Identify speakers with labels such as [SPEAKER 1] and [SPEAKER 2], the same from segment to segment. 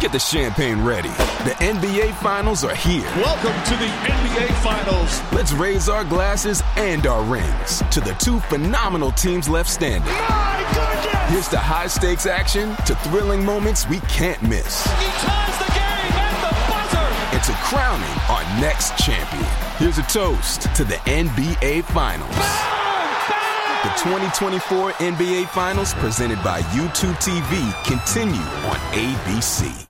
[SPEAKER 1] Get the champagne ready. The NBA Finals are here.
[SPEAKER 2] Welcome to the NBA Finals.
[SPEAKER 1] Let's raise our glasses and our rings to the two phenomenal teams left standing.
[SPEAKER 2] My goodness!
[SPEAKER 1] Here's to high stakes action, to thrilling moments we can't miss,
[SPEAKER 2] He ties the game at the buzzer.
[SPEAKER 1] and to crowning our next champion. Here's a toast to the NBA Finals. The 2024 NBA Finals, presented by YouTube TV, continue on ABC.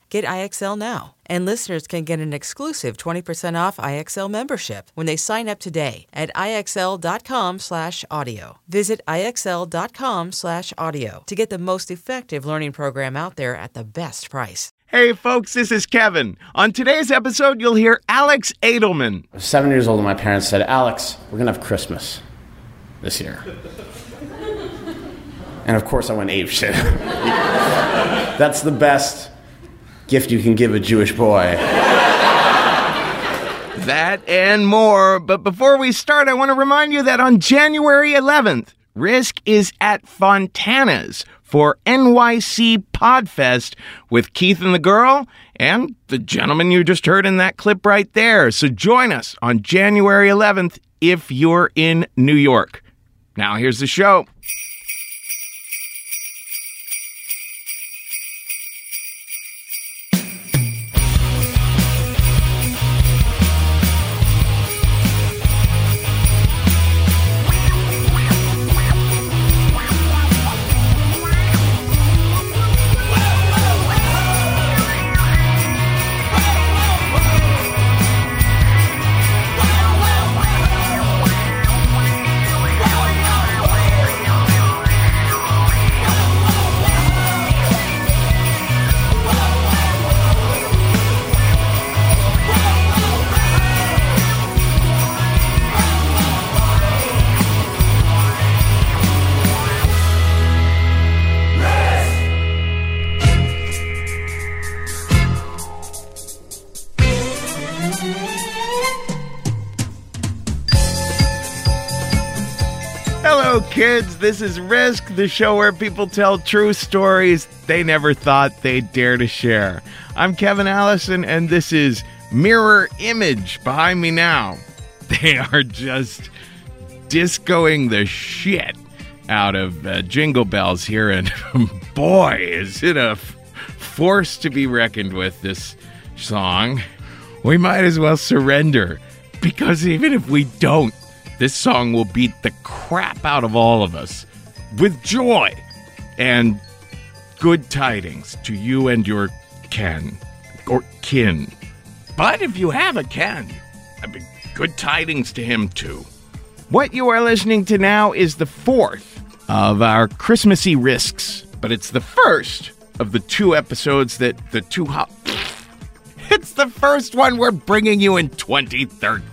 [SPEAKER 3] Get IXL now. And listeners can get an exclusive 20% off IXL membership when they sign up today at IXL.com/audio. Visit IXL.com/audio to get the most effective learning program out there at the best price.
[SPEAKER 4] Hey, folks, this is Kevin. On today's episode, you'll hear Alex Edelman.
[SPEAKER 5] I was seven years old and my parents said, Alex, we're going to have Christmas this year. and of course, I went ape shit. That's the best gift you can give a Jewish boy.
[SPEAKER 4] That and more. But before we start, I want to remind you that on January 11th, Risk is at Fontana's for NYC Podfest with Keith and the girl and the gentleman you just heard in that clip right there. So join us on January 11th if you're in New York. Now, here's the show. This is Risk, the show where people tell true stories they never thought they'd dare to share. I'm Kevin Allison, and this is Mirror Image behind me now. They are just discoing the shit out of uh, Jingle Bells here, and boy, is it a f- force to be reckoned with, this song. We might as well surrender, because even if we don't, this song will beat the crap out of all of us with joy and good tidings to you and your Ken or kin. But if you have a Ken, I mean, good tidings to him too. What you are listening to now is the fourth of our Christmassy risks, but it's the first of the two episodes that the two hot. It's the first one we're bringing you in 2013.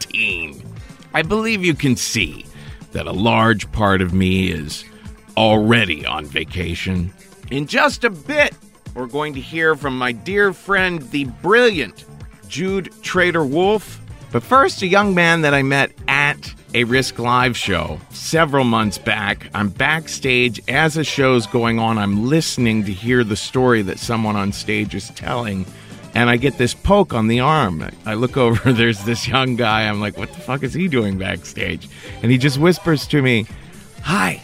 [SPEAKER 4] I believe you can see that a large part of me is already on vacation. In just a bit, we're going to hear from my dear friend, the brilliant Jude Treder-Wolff. But first, a young man that I met at a Risk Live show several months back. I'm backstage as a show's going on. I'm listening to hear the story that someone on stage is telling and I get this poke on the arm. I look over, there's this young guy. I'm like, what the fuck is he doing backstage? And he just whispers to me, Hi,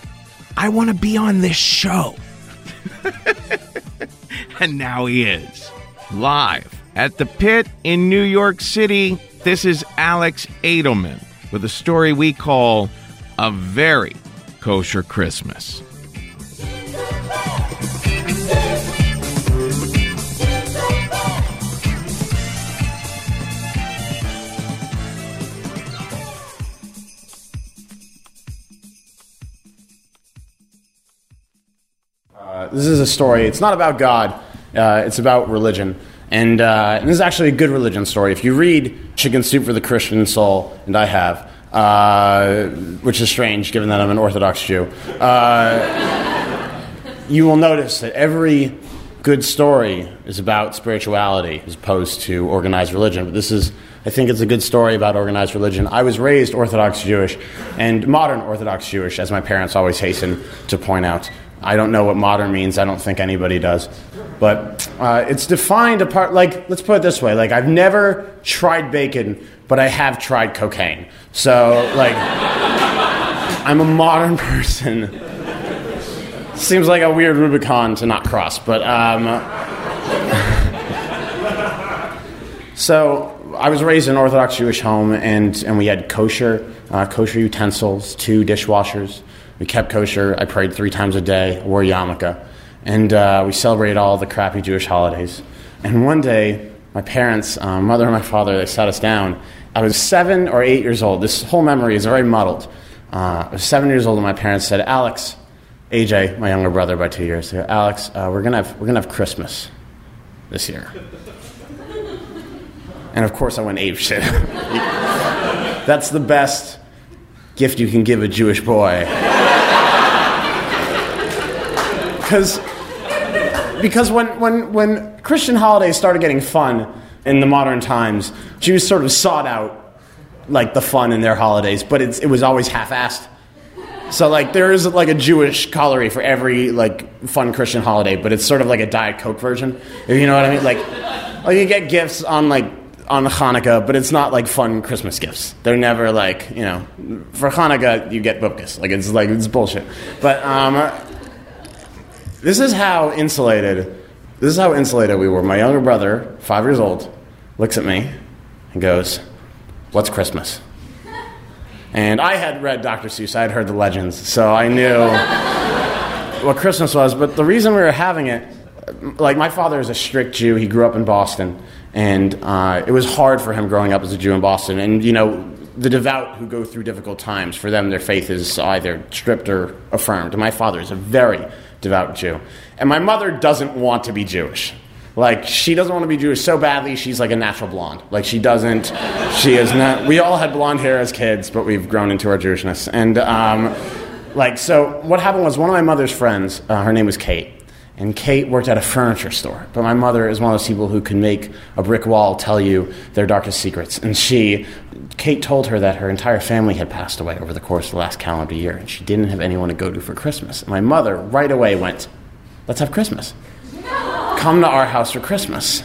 [SPEAKER 4] I want to be on this show. and now he is. Live at the pit in New York City, this is Alex Edelman with a story we call A Very Kosher Christmas.
[SPEAKER 5] This is a story. It's not about God. Uh, it's about religion. And, uh, and this is actually a good religion story. If you read Chicken Soup for the Christian Soul, and I have, uh, which is strange given that I'm an Orthodox Jew, uh, you will notice that every good story is about spirituality as opposed to organized religion. But this is, I think, it's a good story about organized religion. I was raised Orthodox Jewish and modern Orthodox Jewish, as my parents always hasten to point out. I don't know what modern means. I don't think anybody does. But uh, it's defined apart, like, let's put it this way like, I've never tried bacon, but I have tried cocaine. So, like, I'm a modern person. Seems like a weird Rubicon to not cross, but. Um, so, I was raised in an Orthodox Jewish home, and, and we had kosher, uh, kosher utensils, two dishwashers. We kept kosher. I prayed three times a day, wore yarmulke, and uh, we celebrated all the crappy Jewish holidays. And one day, my parents, uh, mother and my father, they sat us down. I was seven or eight years old. This whole memory is very muddled. Uh, I was seven years old, and my parents said, "Alex, AJ, my younger brother by two years, Alex, uh, we're gonna have we're gonna have Christmas this year." And of course, I went ape shit. That's the best gift you can give a Jewish boy. Because because when, when, when Christian holidays started getting fun in the modern times, Jews sort of sought out like the fun in their holidays, but it's, it was always half-assed. So like there is like a Jewish calorie for every like fun Christian holiday, but it's sort of like a Diet Coke version. You know what I mean? Like, like you get gifts on like on Hanukkah, but it's not like fun Christmas gifts. They're never like you know, for Hanukkah you get bupkis. Like it's like it's bullshit. But um, this is how insulated. This is how insulated we were. My younger brother, five years old, looks at me and goes, "What's Christmas?" And I had read Dr. Seuss. I had heard the legends, so I knew what Christmas was. But the reason we were having it, like my father is a strict Jew. He grew up in Boston, and uh, it was hard for him growing up as a Jew in Boston. And you know, the devout who go through difficult times, for them, their faith is either stripped or affirmed. My father is a very devout Jew, and my mother doesn't want to be Jewish. Like she doesn't want to be Jewish so badly. She's like a natural blonde. Like she doesn't. She is not. We all had blonde hair as kids, but we've grown into our Jewishness. And um, like so, what happened was one of my mother's friends. Uh, her name was Kate. And Kate worked at a furniture store. But my mother is one of those people who can make a brick wall tell you their darkest secrets. And she, Kate told her that her entire family had passed away over the course of the last calendar year, and she didn't have anyone to go to for Christmas. And my mother right away went, Let's have Christmas. Come to our house for Christmas.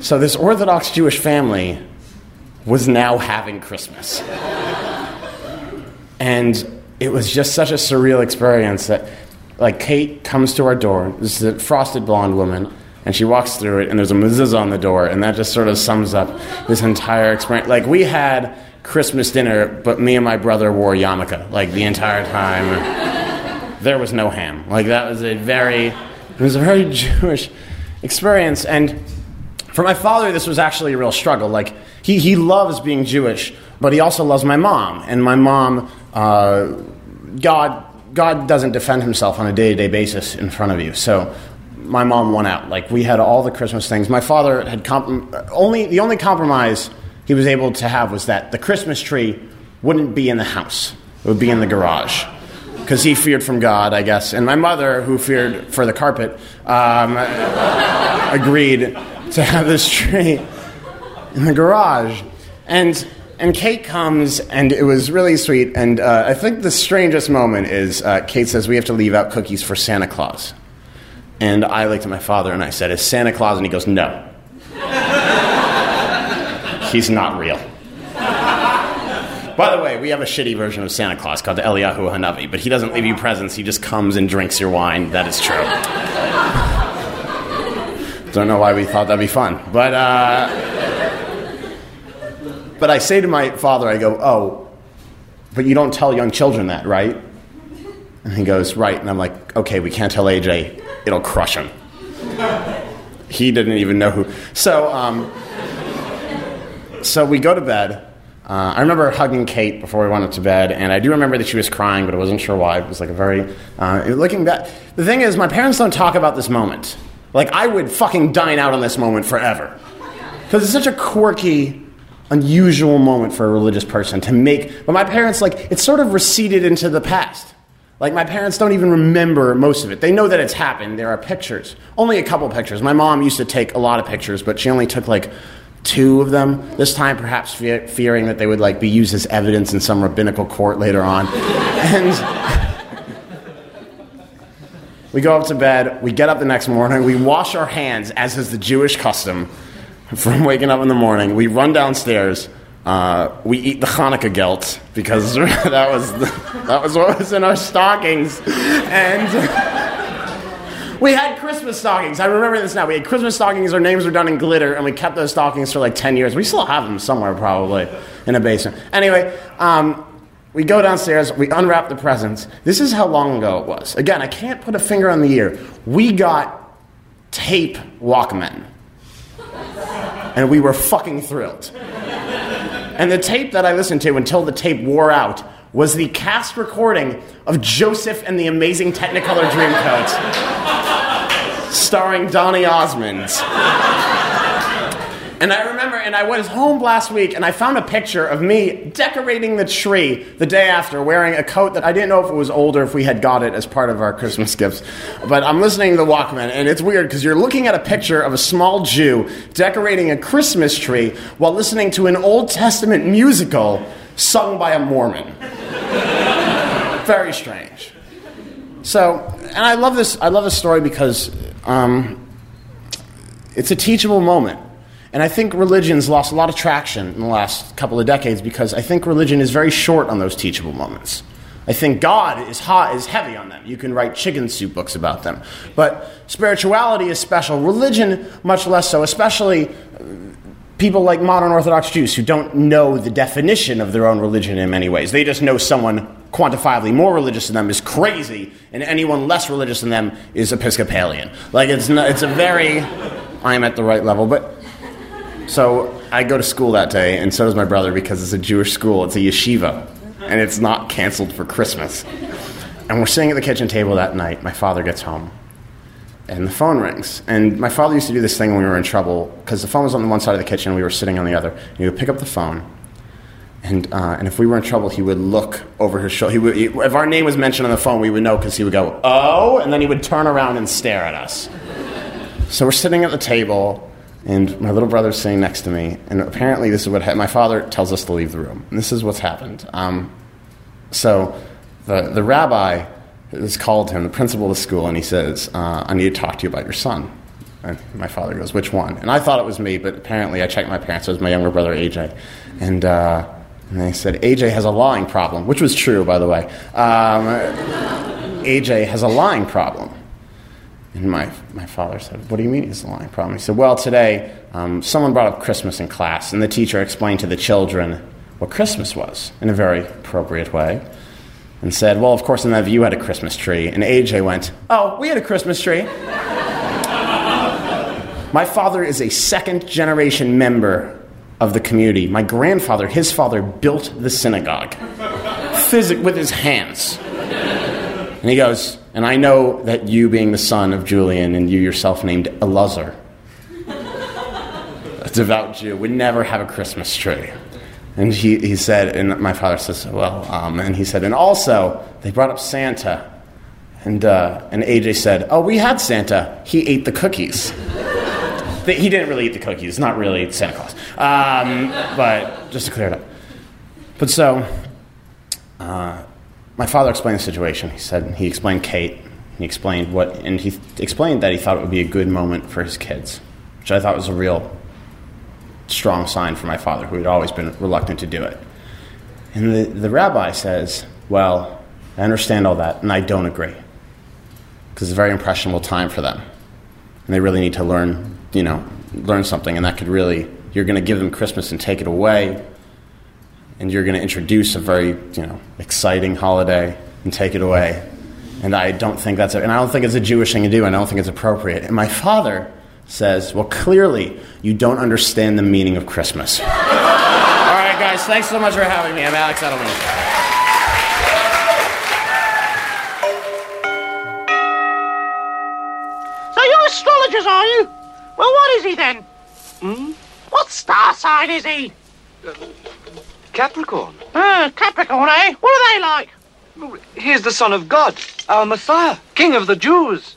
[SPEAKER 5] So this Orthodox Jewish family was now having Christmas. And it was just such a surreal experience that like Kate comes to our door. This is a frosted blonde woman, and she walks through it, and there's a mezuzah on the door, and that just sort of sums up this entire experience. Like we had Christmas dinner, but me and my brother wore yarmulke like the entire time. there was no ham. Like that was a very, it was a very Jewish experience, and for my father, this was actually a real struggle. Like he he loves being Jewish, but he also loves my mom, and my mom, uh, God God doesn't defend himself on a day to day basis in front of you. So my mom won out. Like we had all the Christmas things. My father had comp- only the only compromise he was able to have was that the Christmas tree wouldn't be in the house. It would be in the garage. Because he feared from God, I guess. And my mother, who feared for the carpet, um, agreed to have this tree in the garage. And and Kate comes, and it was really sweet. And uh, I think the strangest moment is uh, Kate says, We have to leave out cookies for Santa Claus. And I looked at my father and I said, Is Santa Claus? And he goes, No. He's not real. By the way, we have a shitty version of Santa Claus called the Eliyahu Hanavi, but he doesn't leave you presents, he just comes and drinks your wine. That is true. Don't know why we thought that'd be fun. But, uh, but I say to my father, I go, Oh, but you don't tell young children that, right? And he goes, Right. And I'm like, Okay, we can't tell AJ, it'll crush him. he didn't even know who. So, um, so we go to bed, Uh, I remember hugging Kate before we went up to bed, and I do remember that she was crying, but I wasn't sure why. It was like a very. Uh, looking back, the thing is, my parents don't talk about this moment. Like, I would fucking dine out on this moment forever. Because it's such a quirky, unusual moment for a religious person to make. But my parents, like, it's sort of receded into the past. Like, my parents don't even remember most of it. They know that it's happened. There are pictures. Only a couple pictures. My mom used to take a lot of pictures, but she only took, like, two of them. This time, perhaps fe- fearing that they would, like, be used as evidence in some rabbinical court later on. and. We go up to bed, we get up the next morning, we wash our hands, as is the Jewish custom from waking up in the morning. We run downstairs, uh, we eat the Hanukkah gelt because that was, the, that was what was in our stockings. And we had Christmas stockings. I remember this now. We had Christmas stockings, our names were done in glitter, and we kept those stockings for like 10 years. We still have them somewhere, probably, in a basement. Anyway, um, we go downstairs, we unwrap the presents. This is how long ago it was. Again, I can't put a finger on the year. We got tape Walkmen. And we were fucking thrilled. And the tape that I listened to until the tape wore out was the cast recording of Joseph and the Amazing Technicolor Dreamcoat, starring Donny Osmond. And I remember, and I was home last week, and I found a picture of me decorating the tree the day after, wearing a coat that I didn't know if it was old or if we had got it as part of our Christmas gifts. But I'm listening to the Walkman, and it's weird because you're looking at a picture of a small Jew decorating a Christmas tree while listening to an Old Testament musical sung by a Mormon. Very strange. So, and I love this. I love this story because um, it's a teachable moment. And I think religion's lost a lot of traction in the last couple of decades because I think religion is very short on those teachable moments. I think God is hot is heavy on them. You can write chicken soup books about them. But spirituality is special. Religion, much less so, especially uh, people like modern Orthodox Jews who don't know the definition of their own religion in many ways. They just know someone quantifiably more religious than them is crazy, and anyone less religious than them is Episcopalian. Like, it's, not, it's a very, I'm at the right level. But so I go to school that day, and so does my brother because it's a Jewish school. It's a yeshiva, and it's not canceled for Christmas. And we're sitting at the kitchen table that night. My father gets home, and the phone rings. And my father used to do this thing when we were in trouble because the phone was on the one side of the kitchen, and we were sitting on the other. And he would pick up the phone, and, uh, and if we were in trouble, he would look over his shoulder. He would, he, if our name was mentioned on the phone, we would know because he would go, oh, and then he would turn around and stare at us. So we're sitting at the table, and my little brother's sitting next to me, and apparently this is what ha- my father tells us to leave the room. And this is what's happened. Um, so the, the rabbi has called him, the principal of the school, and he says, uh, I need to talk to you about your son. And my father goes, Which one? And I thought it was me, but apparently I checked my parents. It was my younger brother, AJ. And, uh, and they said, AJ has a lying problem, which was true, by the way. Um, AJ has a lying problem. And my, my father said, What do you mean he's a lying problem? He said, Well, today um, someone brought up Christmas in class, and the teacher explained to the children what Christmas was in a very appropriate way. And said, Well, of course, in that view, you had a Christmas tree. And AJ went, Oh, we had a Christmas tree. my father is a second generation member of the community. My grandfather, his father, built the synagogue physic with his hands. And he goes, and I know that you, being the son of Julian, and you yourself named Elazar, a devout Jew, would never have a Christmas tree. And he, he said, and my father says, well, um, and he said, and also, they brought up Santa. And, uh, and AJ said, oh, we had Santa. He ate the cookies. he didn't really eat the cookies, not really Santa Claus. Um, but just to clear it up. But so, uh, my father explained the situation. He said he explained Kate. He explained what, and he explained that he thought it would be a good moment for his kids, which I thought was a real strong sign for my father, who had always been reluctant to do it. And the, the rabbi says, Well, I understand all that, and I don't agree. Because it's a very impressionable time for them. And they really need to learn, you know, learn something, and that could really, you're going to give them Christmas and take it away and you're going to introduce a very you know exciting holiday and take it away and i don't think that's a, and i don't think it's a jewish thing to do and i don't think it's appropriate and my father says well clearly you don't understand the meaning of christmas all right guys. Thanks so much for having me. I'm Alex Edelman.
[SPEAKER 6] So you're astrologers, are you? Well, what is he then? Hmm? What star sign is he?
[SPEAKER 7] Capricorn.
[SPEAKER 6] Uh, Capricorn, eh? What are they like?
[SPEAKER 7] He is the son of God, our Messiah, King of the Jews.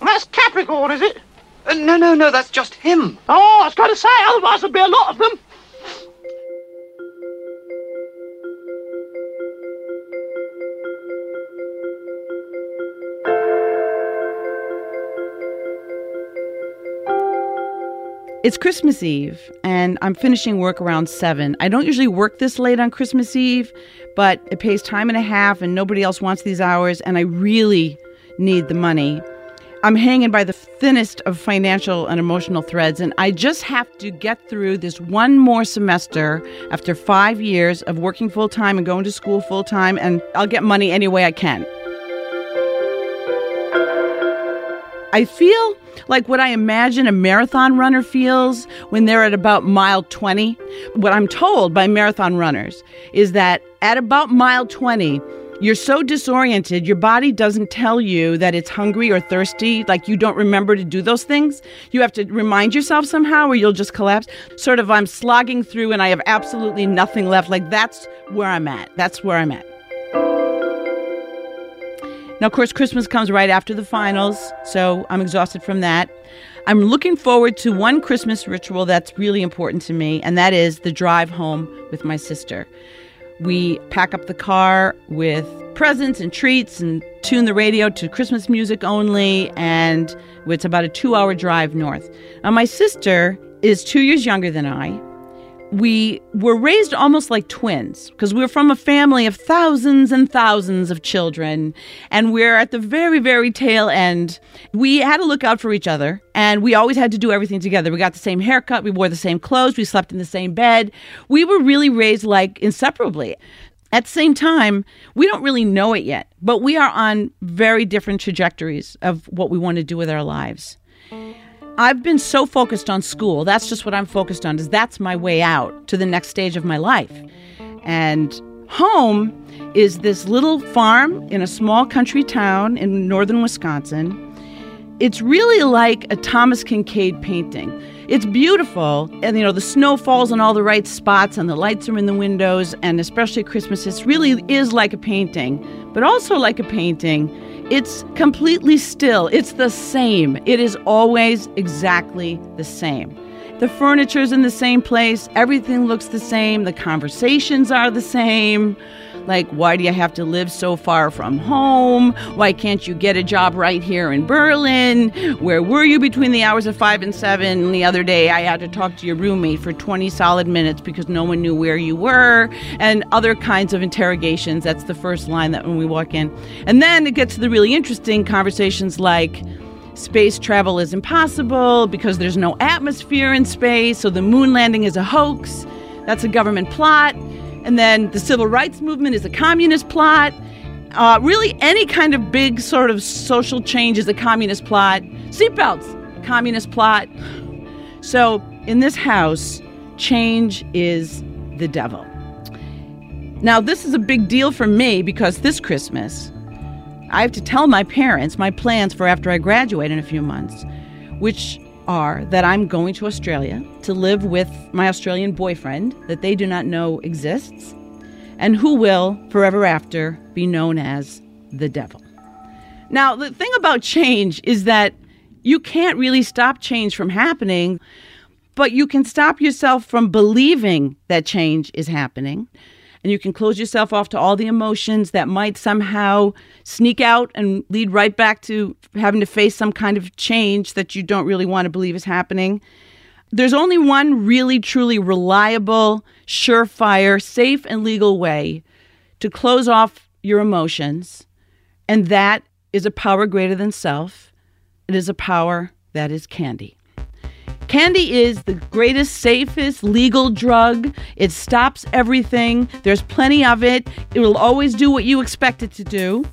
[SPEAKER 6] That's Capricorn, is it?
[SPEAKER 7] Uh, no, no, no, that's just him.
[SPEAKER 6] Oh, I was going to say, otherwise there'd be a lot of them.
[SPEAKER 8] It's Christmas Eve, and I'm finishing work around 7. I don't usually work this late on Christmas Eve, but it pays time and a half, and nobody else wants these hours, and I really need the money. I'm hanging by the thinnest of financial and emotional threads, and I just have to get through this one more semester after five years of working full time and going to school full time, and I'll get money any way I can. I feel like what I imagine a marathon runner feels when they're at about mile 20. What I'm told by marathon runners is that at about mile 20, you're so disoriented, your body doesn't tell you that it's hungry or thirsty, like you don't remember to do those things. You have to remind yourself somehow, or you'll just collapse. Sort of, I'm slogging through and I have absolutely nothing left. Like, that's where I'm at. That's where I'm at. Now, of course, Christmas comes right after the finals, so I'm exhausted from that. I'm looking forward to one Christmas ritual that's really important to me, and that is the drive home with my sister. We pack up the car with presents and treats and tune the radio to Christmas music only, and it's about a two hour drive north. Now, my sister is two years younger than I, we were raised almost like twins because we are from a family of thousands and thousands of children and we're at the very very tail end. We had to look out for each other and we always had to do everything together. We got the same haircut we wore the same clothes we slept in the same bed. We were really raised like inseparably. At the same time, we don't really know it yet, but we are on very different trajectories of what we want to do with our lives. I've been so focused on school. That's just what I'm focused on. Is that's my way out to the next stage of my life. And home is this little farm in a small country town in northern Wisconsin. It's really like a Thomas Kinkade painting. It's beautiful, and you know the snow falls in all the right spots, and the lights are in the windows, and especially Christmas, it really is like a painting. But also like a painting, it's completely still. It's the same. It is always exactly the same. The furniture's in the same place, everything looks the same, the conversations are the same. Like, why do you have to live so far from home? Why can't you get a job right here in Berlin? Where were you between the hours of 5 and 7? The other day, I had to talk to your roommate for 20 solid minutes because no one knew where you were, and other kinds of interrogations. That's the first line that when we walk in. And then it gets to the really interesting conversations like, Space travel is impossible because there's no atmosphere in space, so the moon landing is a hoax. That's a government plot. And then the civil rights movement is a communist plot. Uh, really, any kind of big sort of social change is a communist plot. Seatbelts, communist plot. So in this house, change is the devil. Now, this is a big deal for me because this Christmas, I have to tell my parents my plans for after I graduate in a few months, which are that I'm going to Australia to live with my Australian boyfriend that they do not know exists, and who will forever after be known as the devil. Now, the thing about change is that you can't really stop change from happening, but you can stop yourself from believing that change is happening and you can close yourself off to all the emotions that might somehow sneak out and lead right back to having to face some kind of change that you don't really want to believe is happening. There's only one really, truly reliable, surefire, safe, and legal way to close off your emotions, and that is a power greater than self. It is a power that is candy. Candy is the greatest, safest legal drug. It stops everything. There's plenty of it. It will always do what you expect it to do.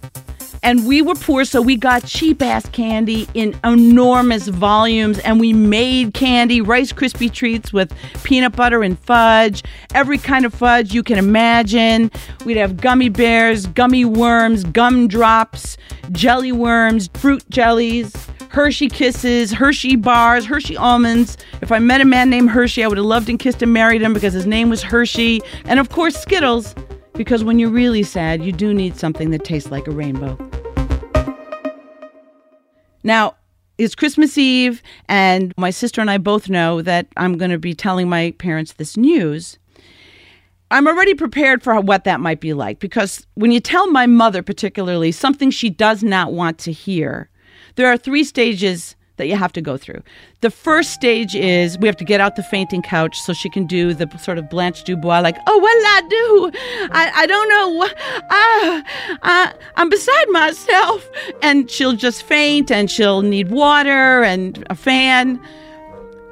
[SPEAKER 8] And we were poor, so we got cheap ass candy in enormous volumes. And we made candy, Rice Krispie treats with peanut butter and fudge, every kind of fudge you can imagine. We'd have gummy bears, gummy worms, gum drops, jelly worms, fruit jellies. Hershey kisses, Hershey bars, Hershey almonds. If I met a man named Hershey, I would have loved and kissed and married him because his name was Hershey. And of course, Skittles, because when you're really sad, you do need something that tastes like a rainbow. Now, it's Christmas Eve, and my sister and I both know that I'm going to be telling my parents this news. I'm already prepared for what that might be like because when you tell my mother, particularly, something she does not want to hear, there are three stages that you have to go through. The first stage is we have to get out the fainting couch so she can do the sort of Blanche Dubois, like, oh, what'll I do? I, I don't know. I, ah, I, I'm beside myself. And she'll just faint and she'll need water and a fan.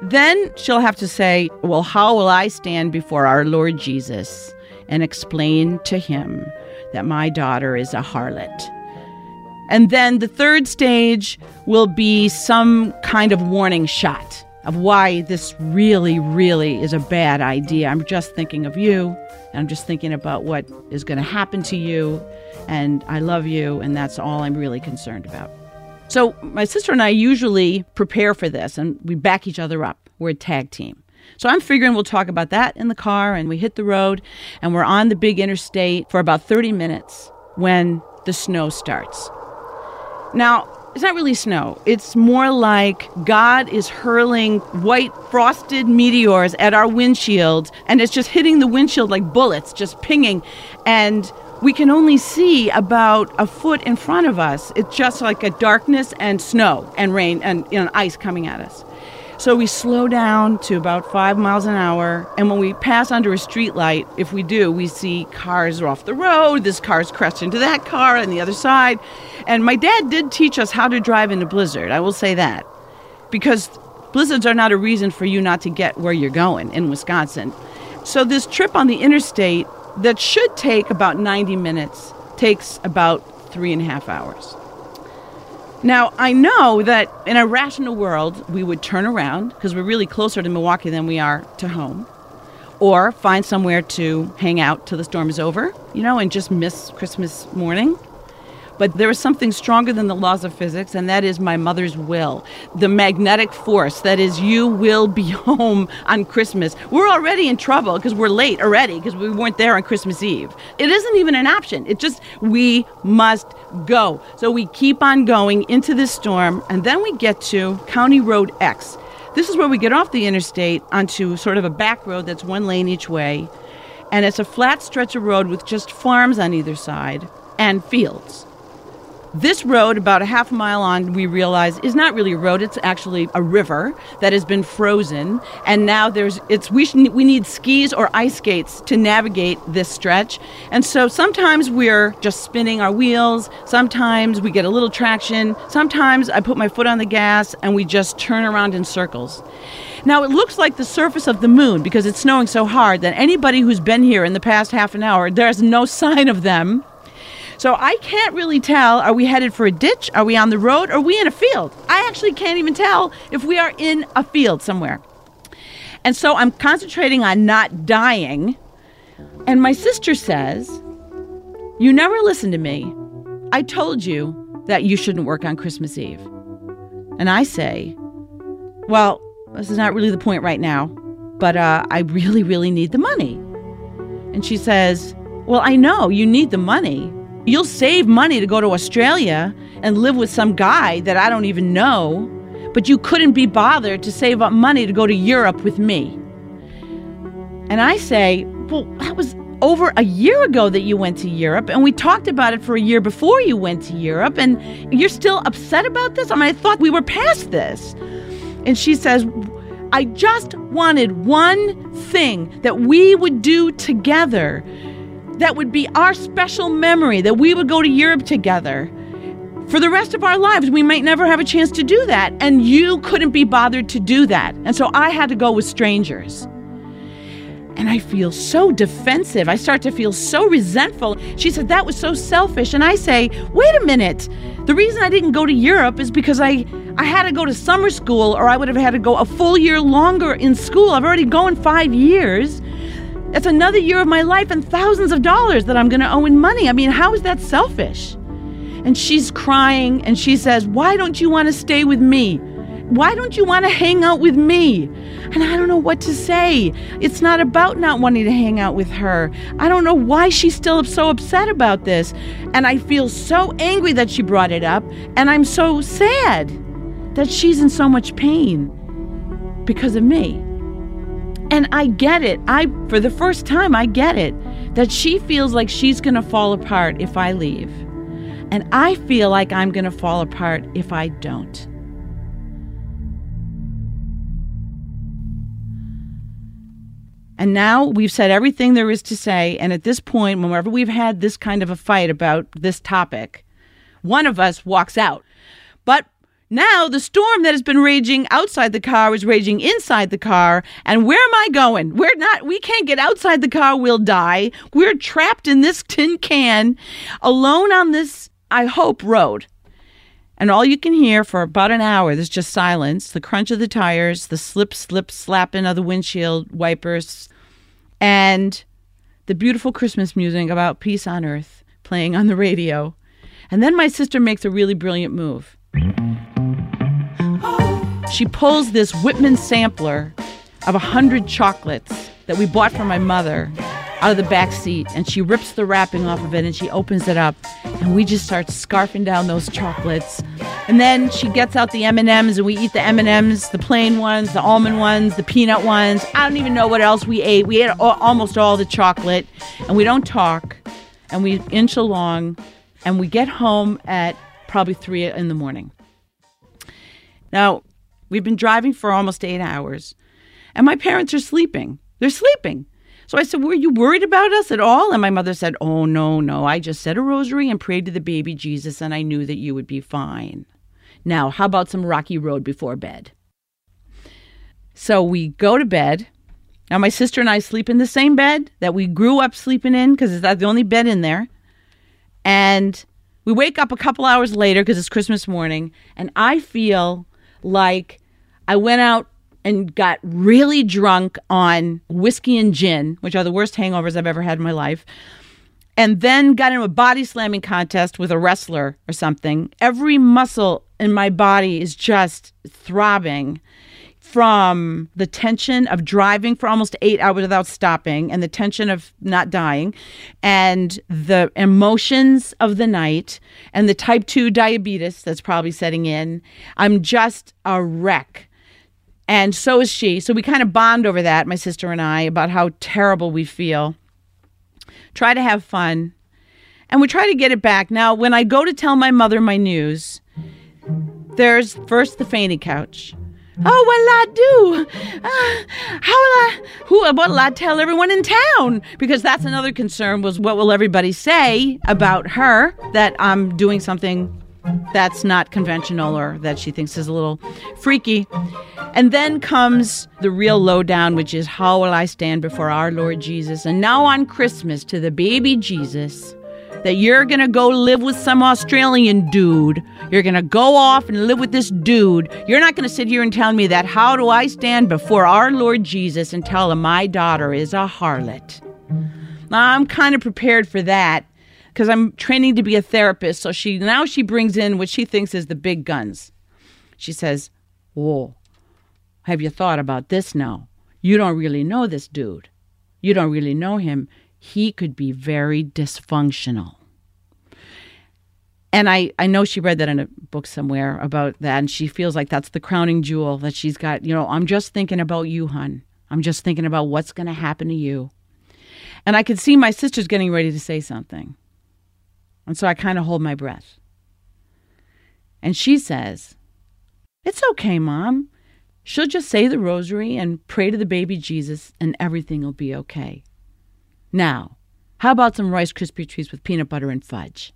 [SPEAKER 8] Then she'll have to say, well, how will I stand before our Lord Jesus and explain to him that my daughter is a harlot? And then the third stage will be some kind of warning shot of why this really, really is a bad idea. I'm just thinking of you, and I'm just thinking about what is going to happen to you, and I love you, and that's all I'm really concerned about. So, my sister and I usually prepare for this, and we back each other up. We're a tag team. So, I'm figuring we'll talk about that in the car, and we hit the road, and we're on the big interstate for about 30 minutes when the snow starts. Now, it's not really snow. It's more like God is hurling white frosted meteors at our windshield, and it's just hitting the windshield like bullets, just pinging. And we can only see about a foot in front of us. It's just like a darkness and snow and rain and you know, ice coming at us. So we slow down to about five miles an hour, and when we pass under a street light, if we do, we see cars are off the road. This car's crashed into that car on the other side. And my dad did teach us how to drive in a blizzard. I will say that, because blizzards are not a reason for you not to get where you're going in Wisconsin. So this trip on the interstate that should take about 90 minutes takes about three and a half hours. Now, I know that in a rational world, we would turn around because we're really closer to Milwaukee than we are to home, or find somewhere to hang out till the storm is over, you know, and just miss Christmas morning. But there is something stronger than the laws of physics, and that is my mother's will. The magnetic force that is, you will be home on Christmas. We're already in trouble because we're late already because we weren't there on Christmas Eve. It isn't even an option. It just, we must go. So we keep on going into this storm, and then we get to County Road X. This is where we get off the interstate onto sort of a back road that's one lane each way. And it's a flat stretch of road with just farms on either side and fields. This road, about a half mile on, we realize is not really a road. It's actually a river that has been frozen, and now there's it's we should, we need skis or ice skates to navigate this stretch. And so sometimes we're just spinning our wheels. Sometimes we get a little traction. Sometimes I put my foot on the gas and we just turn around in circles. Now it looks like the surface of the moon because it's snowing so hard that anybody who's been here in the past half an hour, there's no sign of them. So I can't really tell are we headed for a ditch? Are we on the road? Are we in a field? I actually can't even tell if we are in a field somewhere. And so I'm concentrating on not dying. And my sister says, You never listen to me. I told you that you shouldn't work on Christmas Eve. And I say, Well, this is not really the point right now, but uh, I really, really need the money. And she says, Well, I know you need the money, You'll save money to go to Australia and live with some guy that I don't even know, but you couldn't be bothered to save up money to go to Europe with me. And I say, Well, that was over a year ago that you went to Europe, and we talked about it for a year before you went to Europe, and you're still upset about this? I mean, I thought we were past this. And she says, I just wanted one thing that we would do together that would be our special memory that we would go to Europe together. For the rest of our lives, we might never have a chance to do that. And you couldn't be bothered to do that. And so I had to go with strangers. And I feel so defensive. I start to feel so resentful. She said, That was so selfish. And I say, Wait a minute. The reason I didn't go to Europe is because I, I had to go to summer school or I would have had to go a full year longer in school. I've already gone five years. That's another year of my life and thousands of dollars that I'm going to owe in money. I mean, how is that selfish? And she's crying and she says, Why don't you want to stay with me? Why don't you want to hang out with me? And I don't know what to say. It's not about not wanting to hang out with her. I don't know why she's still so upset about this. And I feel so angry that she brought it up. And I'm so sad that she's in so much pain because of me. And I get it. I for the first time I get it that she feels like she's going to fall apart if I leave. And I feel like I'm going to fall apart if I don't. And now we've said everything there is to say. And at this point, whenever we've had this kind of a fight about this topic, one of us walks out. Now the storm that has been raging outside the car is raging inside the car. And where am I going? We're not, we can't get outside the car. We'll die. We're trapped in this tin can alone on this, I hope, road. And all you can hear for about an hour, there's just silence the crunch of the tires, the slip, slip, slapping of the windshield wipers, and the beautiful Christmas music about peace on earth playing on the radio. And then my sister makes a really brilliant move. She pulls this Whitman sampler of a hundred chocolates that we bought for my mother out of the back seat and she rips the wrapping off of it and she opens it up and we just start scarfing down those chocolates. And then she gets out the m&ms and we eat the m&ms the plain ones the almond ones the peanut ones. I don't even know what else we ate. We ate almost all the chocolate and we don't talk and we inch along and we get home at probably 3 in the morning. Now we've been driving for almost eight hours and my parents are sleeping they're sleeping so I said, Were you worried about us at all? And my mother said, Oh, no, no. I just said a rosary and prayed to the baby Jesus, and I knew that you would be fine. Now, how about some rocky road before bed? So we go to bed. Now, my sister and I sleep in the same bed that we grew up sleeping in because it's the only bed in there. And we wake up a couple hours later because it's Christmas morning, and I feel like I went out and got really drunk on whiskey and gin, which are the worst hangovers I've ever had in my life, and then got into a body slamming contest with a wrestler or something, every muscle in my body is just throbbing from the tension of driving for almost eight hours without stopping and the tension of not dying and the emotions of the night and the type 2 diabetes that's probably setting in. I'm just a wreck. And so is she. So we kind of bond over that, my sister and I, about how terrible we feel. Try to have fun. And we try to get it back. Now, when I go to tell my mother my news, there's first the fainting couch. Oh, what'll I do? Uh, how will I? Who? What'll I tell everyone in town? Because that's another concern was what will everybody say about her that I'm doing something that's not conventional or that she thinks is a little freaky. And then comes the real lowdown, which is how will I stand before our Lord Jesus? And now on Christmas to the baby Jesus, that you're gonna go live with some Australian dude. You're gonna go off and live with this dude. You're not gonna sit here and tell me that how do I stand before our Lord Jesus and tell him my daughter is a harlot? I'm kind of prepared for that because I'm training to be a therapist. So she now she brings in what she thinks is the big guns. She says, "Whoa, have you thought about this now? You don't really know this dude. You don't really know him. He could be very dysfunctional." And I, I know she read that in a book somewhere about that, and she feels like that's the crowning jewel that she's got. You know, I'm just thinking about you, hun. I'm just thinking about what's going to happen to you. And I could see my sister's getting ready to say something. And so I kind of hold my breath. And she says, It's okay, Mom. She'll just say the rosary and pray to the baby Jesus, and everything will be okay. Now, how about some Rice Krispie treats with peanut butter and fudge?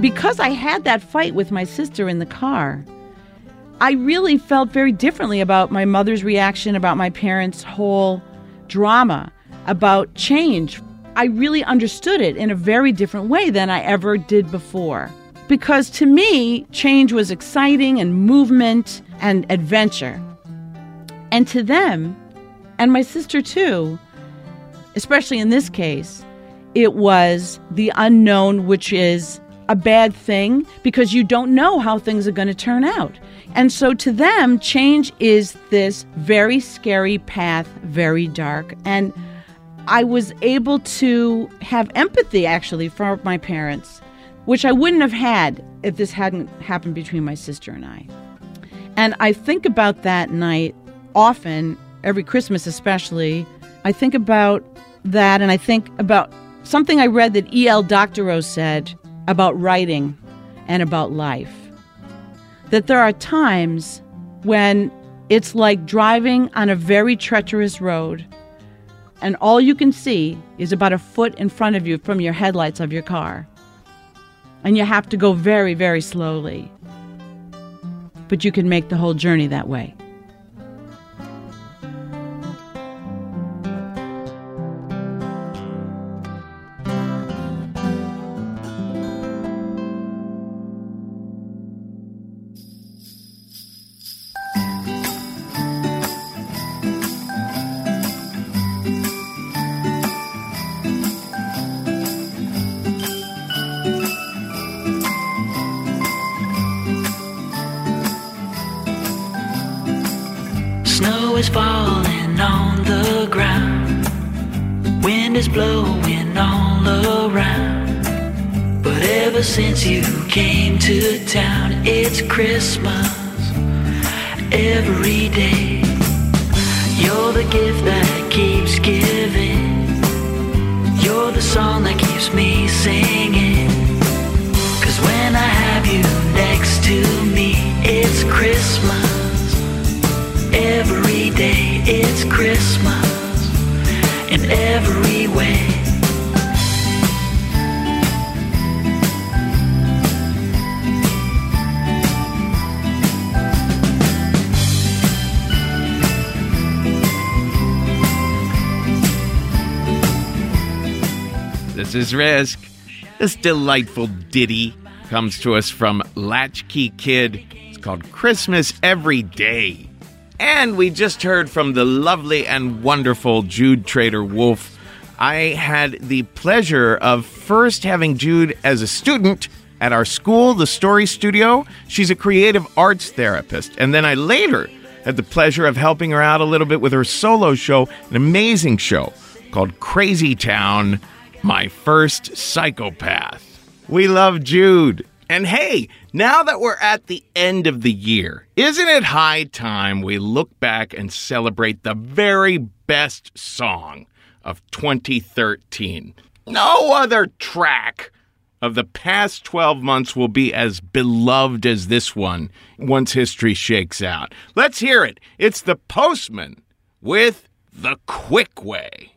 [SPEAKER 8] because I had that fight with my sister in the car, I really felt very differently about my mother's reaction, about my parents' whole drama, about change. I really understood it in a very different way than I ever did before. Because to me, change was exciting and movement and adventure. And to them, and my sister too, especially in this case, it was the unknown, which is a bad thing because you don't know how things are going to turn out. And so to them, change is this very scary path, very dark. And I was able to have empathy actually for my parents, which I wouldn't have had if this hadn't happened between my sister and I. And I think about that night often, every Christmas especially. I think about that and I think about something I read that E.L. Doctorow said about writing and about life. That there are times when it's like driving on a very treacherous road and all you can see is about a foot in front of you from your headlights of your car. And you have to go very, very slowly. But you can make the whole journey that way.
[SPEAKER 9] Is falling on the ground. Wind is blowing all around. But ever since you came to town, it's Christmas every day. You're the gift that keeps giving. You're the song that keeps me singing. Cause when I have you next to me, it's Christmas. Every day it's Christmas in every way.
[SPEAKER 4] This is Risk. This delightful ditty comes to us from Latchkey Kid. It's called Christmas Every Day. And we just heard from the lovely and wonderful Jude Treder-Wolff. I had the pleasure of first having Jude as a student at our school, the Story Studio. She's a creative arts therapist. And then I later had the pleasure of helping her out a little bit with her solo show, an amazing show called Crazy Town My First Psychopath. We love Jude. And hey, now that we're at the end of the year, isn't it high time we look back and celebrate the very best song of 2013? No other track of the past 12 months will be as beloved as this one once history shakes out. Let's hear it. It's The Postman with The Quick Way.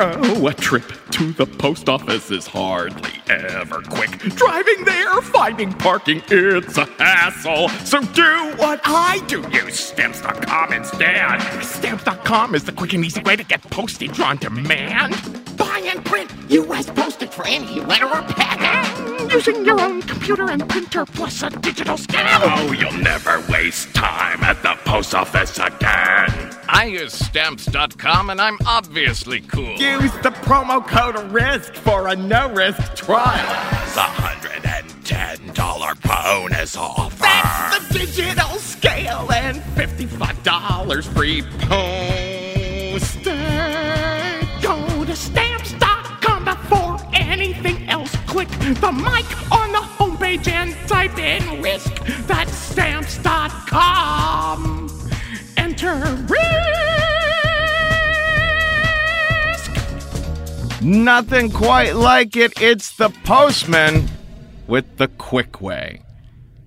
[SPEAKER 10] Oh, a trip to the post office is hardly ever quick. Driving there, finding parking, it's a hassle. So do what I do. Use stamps.com instead. Stamps.com is the quick and easy way to get postage on demand. Buy and print U.S. postage for any letter or packet. Using your own computer and printer plus a digital scan. Oh, you'll never waste time at the post office again.
[SPEAKER 4] I use stamps.com and I'm obviously cool.
[SPEAKER 10] Use the promo code RISK for a no risk trial. It's a $110 bonus offer. That's the digital scale and $55 free postage. Go to stamps.com before anything else. Click the mic on the homepage and type in risk. That's stamps.com. Enter risk.
[SPEAKER 4] Nothing quite like it. It's the postman with the quick way.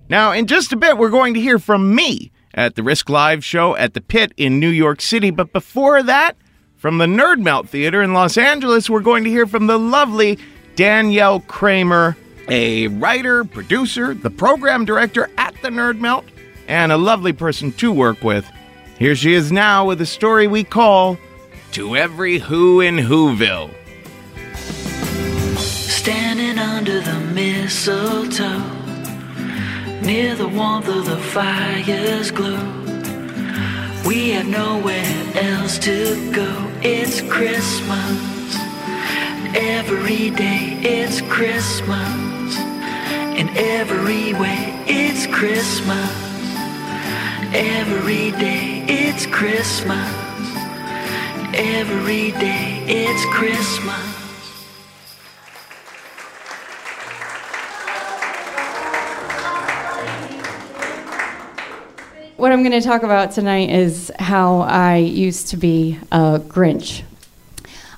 [SPEAKER 4] Now, in just a bit, we're going to hear from me at the Risk Live show at the Pit in New York City. But before that, from the Nerd Melt Theater in Los Angeles, we're going to hear from the lovely Danielle Kramer, a writer, producer, the program director at the Nerd Melt, and a lovely person to work with. Here she is now with a story we call To Every Who in Whoville.
[SPEAKER 9] Standing under the mistletoe, near the warmth of the fire's glow. We have nowhere else to go. It's Christmas. Every day it's Christmas. In every way it's Christmas. Every day it's Christmas. Every day it's Christmas.
[SPEAKER 11] What I'm going to talk about tonight is how I used to be a Grinch.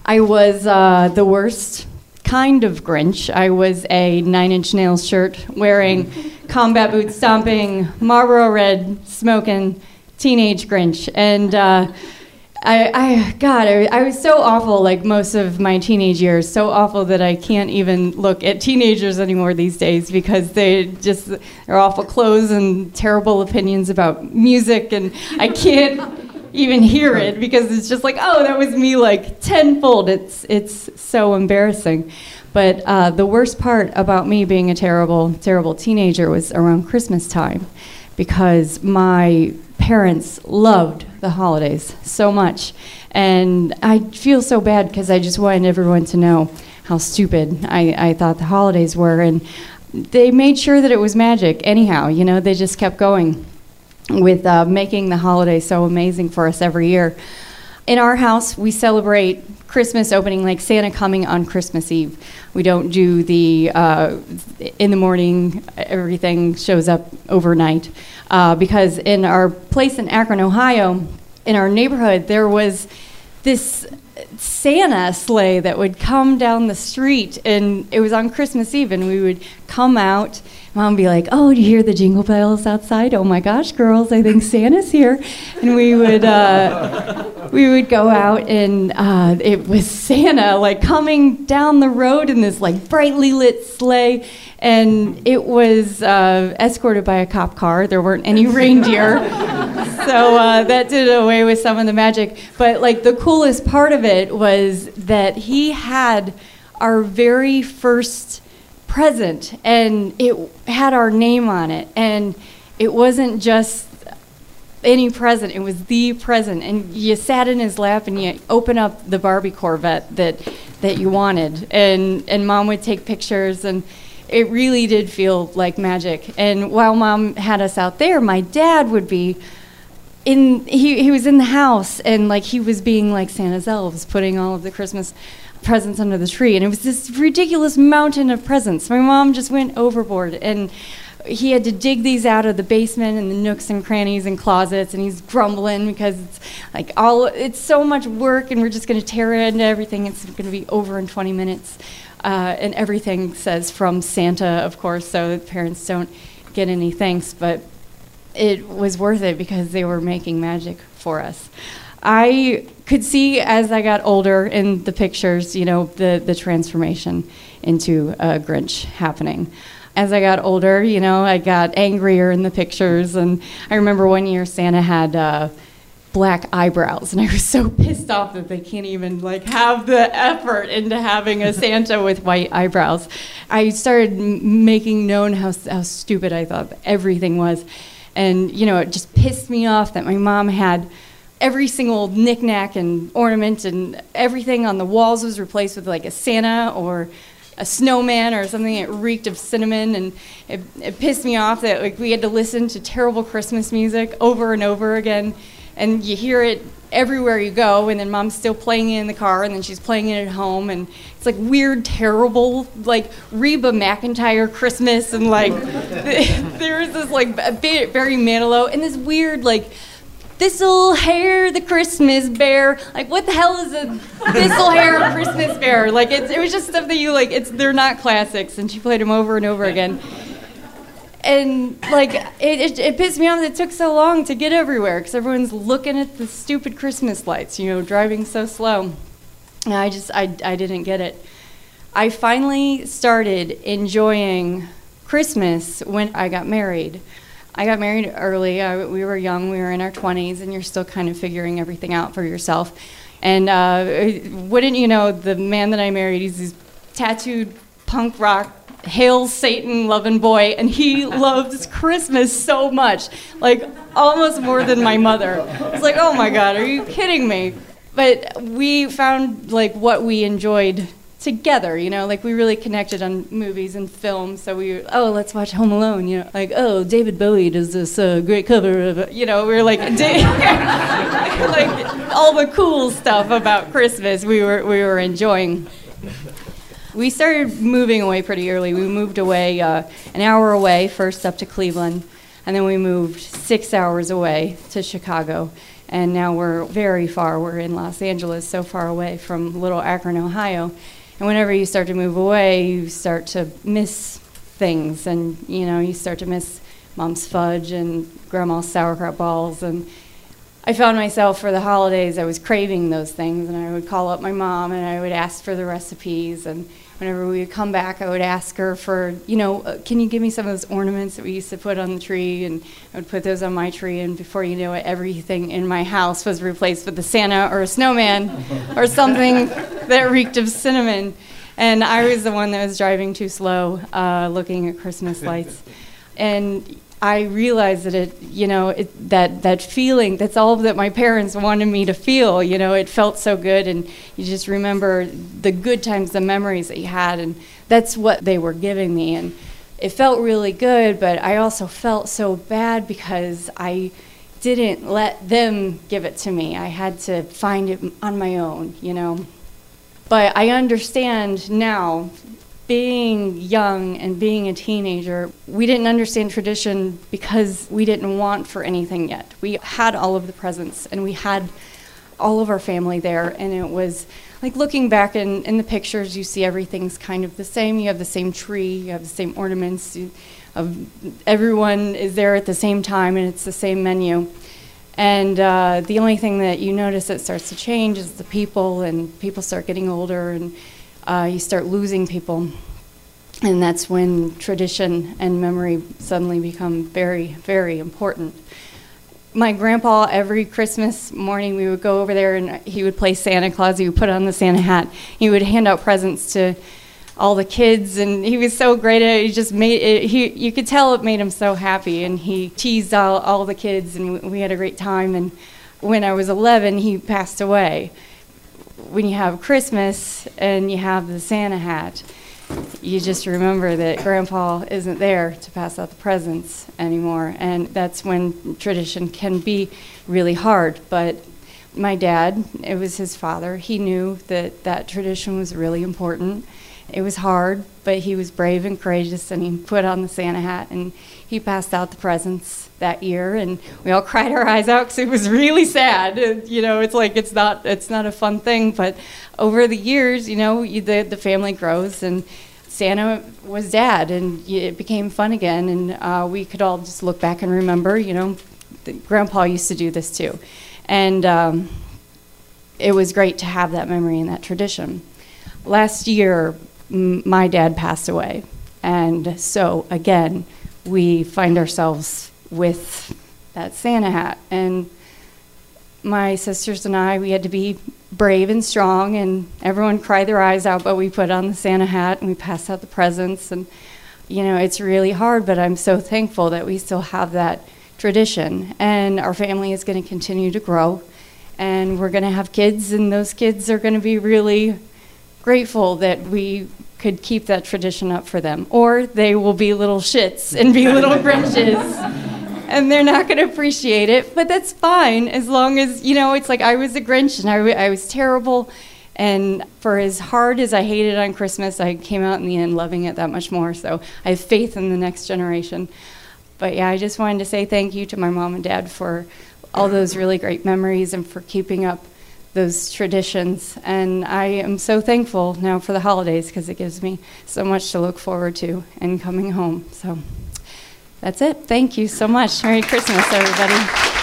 [SPEAKER 11] I was uh, the worst kind of Grinch. I was a Nine Inch Nails shirt wearing, combat boots stomping, Marlboro Red smoking teenage Grinch. And uh, I, I, God, I, I was so awful like most of my teenage years, so awful that I can't even look at teenagers anymore these days because they just, they're awful clothes and terrible opinions about music, and I can't even hear it because it's just like, oh, that was me like tenfold. It's, it's so embarrassing. But uh, the worst part about me being a terrible, terrible teenager was around Christmas time because my parents loved the holidays so much. And I feel so bad because I just wanted everyone to know how stupid I, I thought the holidays were. And they made sure that it was magic anyhow. You know, they just kept going with uh, making the holiday so amazing for us every year. In our house, we celebrate Christmas opening like Santa coming on Christmas Eve. We don't do the uh, in the morning, everything shows up overnight. Uh, because in our place in Akron, Ohio, in our neighborhood, there was this Santa sleigh that would come down the street, and it was on Christmas Eve, and we would come out. Mom would be like, "Oh, do you hear the jingle bells outside? Oh my gosh, girls, I think Santa's here!" And we would uh, we would go out, and uh, it was Santa like coming down the road in this like brightly lit sleigh, and it was uh, escorted by a cop car. There weren't any reindeer, so uh, that did away with some of the magic. But like the coolest part of it was that he had our very first present, and it had our name on it, and it wasn't just any present. It was the present, and you sat in his lap and you open up the Barbie Corvette that that you wanted, and and mom would take pictures and it really did feel like magic. And while mom had us out there, my dad would be in he, he was in the house and like he was being like Santa's elves, putting all of the Christmas presents under the tree. And it was this ridiculous mountain of presents. My mom just went overboard and he had to dig these out of the basement and the nooks and crannies and closets and he's grumbling because it's like all it's so much work and we're just going to tear into everything. It's going to be over in 20 minutes. Uh, and everything says from santa of course so the parents don't get any thanks but it was worth it because they were making magic for us. I could see as i got older in the pictures you know the, the transformation into a grinch happening as I got older, you know, I got angrier in the pictures. And I remember one year Santa had uh, black eyebrows, and I was so pissed off that they can't even like have the effort into having a Santa with white eyebrows. I started m- making known how how stupid I thought everything was, and you know, it just pissed me off that my mom had every single knickknack and ornament and everything on the walls was replaced with like a Santa or a snowman or something that reeked of cinnamon and it, it, pissed me off that like we had to listen to terrible christmas music over and over again. And you hear it everywhere you go and then mom's still playing it in the car and then she's playing it at home and it's like weird terrible like Reba McEntire christmas and like there was this like barry manilow and this weird like Thistlehair the Christmas bear. Like, what the hell is a Thistlehair Christmas bear? Like, it was just stuff that you like. It's they're not classics, and she played them over and over again. and like it, it, it pissed me off that it took so long to get everywhere because everyone's looking at the stupid Christmas lights, you know, driving so slow. And I just I I didn't get it. I finally started enjoying Christmas when I got married. I got married early. I, we were young. We were in our 20s, and you're still kind of figuring everything out for yourself. And uh, wouldn't you know, the man that I married, he's this tattooed punk rock hail Satan loving boy, and he loves Christmas so much, like almost more than my mother. It's like, oh my God, are you kidding me? But we found like what we enjoyed together, you know, like we really connected on movies and films. So we, oh, let's watch Home Alone, you know, like, oh, David Bowie does this uh, great cover of, you know, we were like, like all the cool stuff about Christmas we were we were enjoying. We started moving away pretty early. We moved away uh, an hour away, first up to Cleveland, and then we moved six hours away to Chicago. And now we're very far. We're in Los Angeles, so far away from little Akron, Ohio. And whenever you start to move away, you start to miss things, and you know, you start to miss mom's fudge and grandma's sauerkraut balls and I found myself for the holidays, I was craving those things, and I would call up my mom and I would ask for the recipes. And whenever we would come back, I would ask her for, you know, uh, can you give me some of those ornaments that we used to put on the tree? And I would put those on my tree, and before you know it, everything in my house was replaced with a Santa or a snowman or something that reeked of cinnamon. And I was the one that was driving too slow, uh, looking at Christmas lights. And I realized that it, you know, it, that that feeling. That's all that my parents wanted me to feel. You know, it felt so good, and you just remember the good times, the memories that you had, and that's what they were giving me, and it felt really good. But I also felt so bad because I didn't let them give it to me. I had to find it on my own. You know. But I understand now being young and being a teenager, we didn't understand tradition because we didn't want for anything yet. We had all of the presents and we had all of our family there, and it was like looking back in, in the pictures, you see everything's kind of the same. You have the same tree, you have the same ornaments, you, of everyone is there at the same time, and it's the same menu. And uh, the only thing that you notice that starts to change is the people, and people start getting older, and uh, you start losing people. And that's when tradition and memory suddenly become very, very important. My grandpa, every Christmas morning, we would go over there and he would play Santa Claus. He would put on the Santa hat. He would hand out presents to all the kids, and he was so great at it. He just made it, he, you could tell it made him so happy. And he teased all, all the kids, and we had a great time. And when I was 11, he passed away when you have Christmas and you have the Santa hat, you just remember that Grandpa isn't there to pass out the presents anymore. And that's when tradition can be really hard. But my dad, it was his father, he knew that that tradition was really important. It was hard, but he was brave and courageous, and he put on the Santa hat and he passed out the presents that year, and we all cried our eyes out because it was really sad. you know, it's like it's not it's not a fun thing, but over the years, you know, the the family grows and. Santa was dad, and it became fun again. And uh, we could all just look back and remember, you know, Grandpa used to do this too, and um, it was great to have that memory and that tradition. Last year, my dad passed away, and so again, we find ourselves with that Santa hat. And my sisters and I, we had to be brave and strong, and everyone cried their eyes out, but we put on the Santa hat and we passed out the presents. And, you know, it's really hard, but I'm so thankful that we still have that tradition. And our family is going to continue to grow, and we're going to have kids, and those kids are going to be really grateful that we could keep that tradition up for them. Or they will be little shits and be little Grinches and they're not going to appreciate it. But that's fine as long as, you know, it's like I was a Grinch and I, I was terrible. And for as hard as I hated on Christmas, I came out in the end loving it that much more. So I have faith in the next generation. But yeah, I just wanted to say thank you to my mom and dad for all those really great memories and for keeping up those traditions. And I am so thankful now for the holidays because it gives me so much to look forward to and coming home. So That's it. Thank you so much. Merry Christmas, everybody.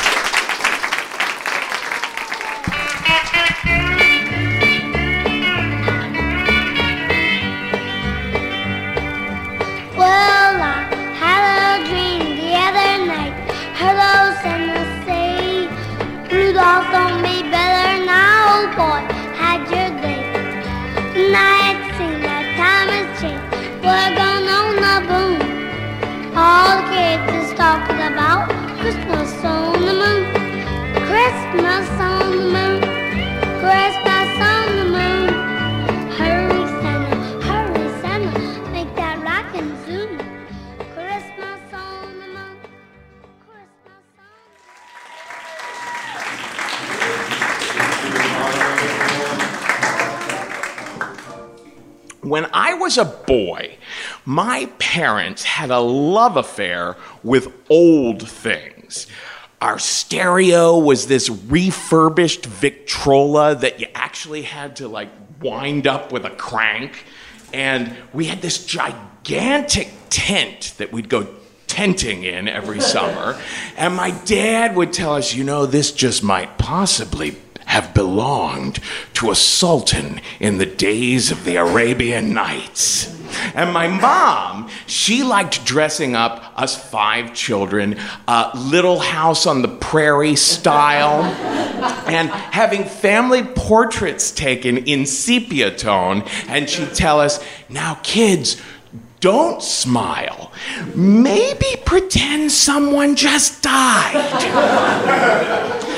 [SPEAKER 4] My parents had a love affair with old things. Our stereo was this refurbished Victrola that you actually had to like wind up with a crank. And we had this gigantic tent that we'd go tenting in every summer. And my dad would tell us, you know, this just might possibly have belonged to a sultan in the days of the Arabian Nights. And my mom, she liked dressing up us five children, uh, Little House on the Prairie style, and having family portraits taken in sepia tone. And she'd tell us, now, kids, don't smile. Maybe pretend someone just died.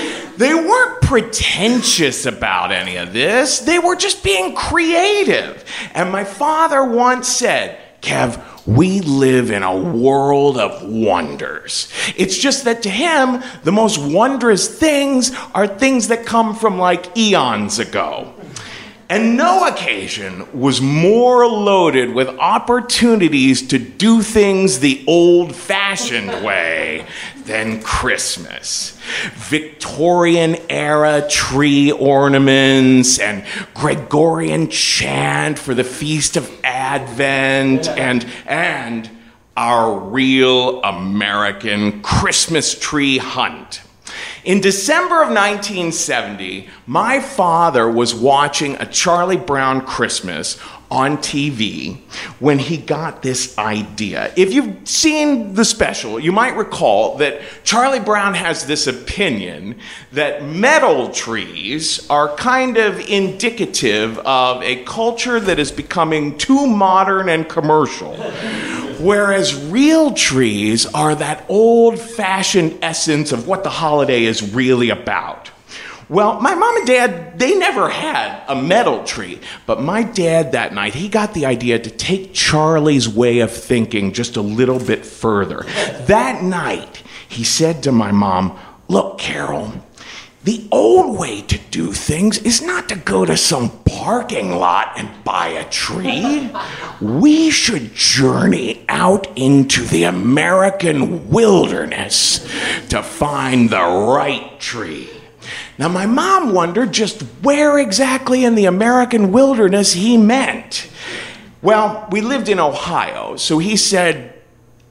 [SPEAKER 4] They weren't pretentious about any of this. They were just being creative. And my father once said, Kev, we live in a world of wonders. It's just that to him, the most wondrous things are things that come from like eons ago. And no occasion was more loaded with opportunities to do things the old fashioned way than Christmas. Victorian era tree ornaments and Gregorian chant for the Feast of Advent and, and our real American Christmas tree hunt. In December of 1970, my father was watching a Charlie Brown Christmas on TV when he got this idea. If you've seen the special, you might recall that Charlie Brown has this opinion that metal trees are kind of indicative of a culture that is becoming too modern and commercial. Whereas real trees are that old fashioned essence of what the holiday is really about. Well, my mom and dad, they never had a metal tree. But my dad that night, he got the idea to take Charlie's way of thinking just a little bit further. That night, he said to my mom, Look, Carol, the old way to do things is not to go to some parking lot and buy a tree. We should journey out into the American wilderness to find the right tree. Now, my mom wondered just where exactly in the American wilderness he meant. Well, we lived in Ohio, so he said,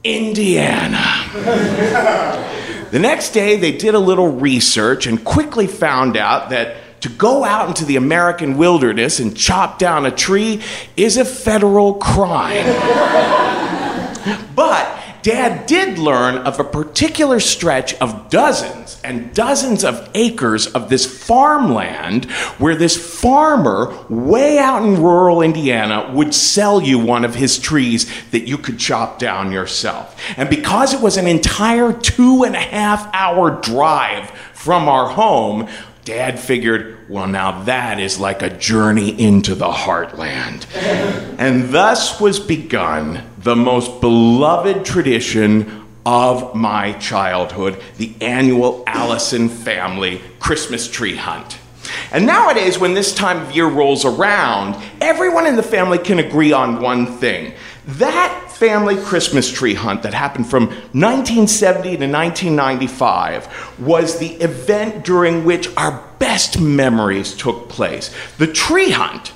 [SPEAKER 4] Indiana. the next day, they did a little research and quickly found out that to go out into the American wilderness and chop down a tree is a federal crime. but Dad did learn of a particular stretch of dozens and dozens of acres of this farmland where this farmer, way out in rural Indiana, would sell you one of his trees that you could chop down yourself. And because it was an entire two and a half hour drive from our home, Dad figured, well, now that is like a journey into the heartland. and thus was begun the most beloved tradition of my childhood the annual Allison family Christmas tree hunt. And nowadays, when this time of year rolls around, everyone in the family can agree on one thing. That family Christmas tree hunt that happened from 1970 to 1995 was the event during which our best memories took place. The tree hunt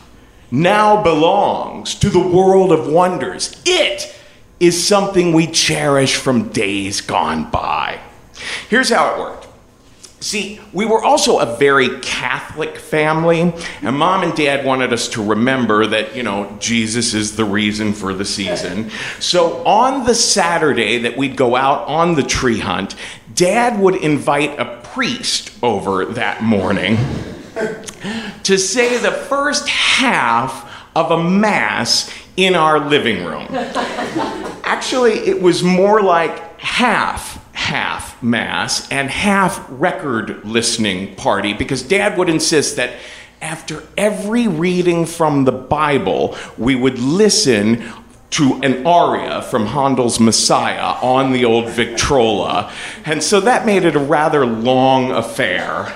[SPEAKER 4] now belongs to the world of wonders. It is something we cherish from days gone by. Here's how it worked. See, we were also a very Catholic family, and mom and dad wanted us to remember that, you know, Jesus is the reason for the season. So on the Saturday that we'd go out on the tree hunt, dad would invite a priest over that morning to say the first half of a mass in our living room. Actually, it was more like half half mass and half record listening party because dad would insist that after every reading from the Bible, we would listen to an aria from Handel's Messiah on the old Victrola. And so that made it a rather long affair.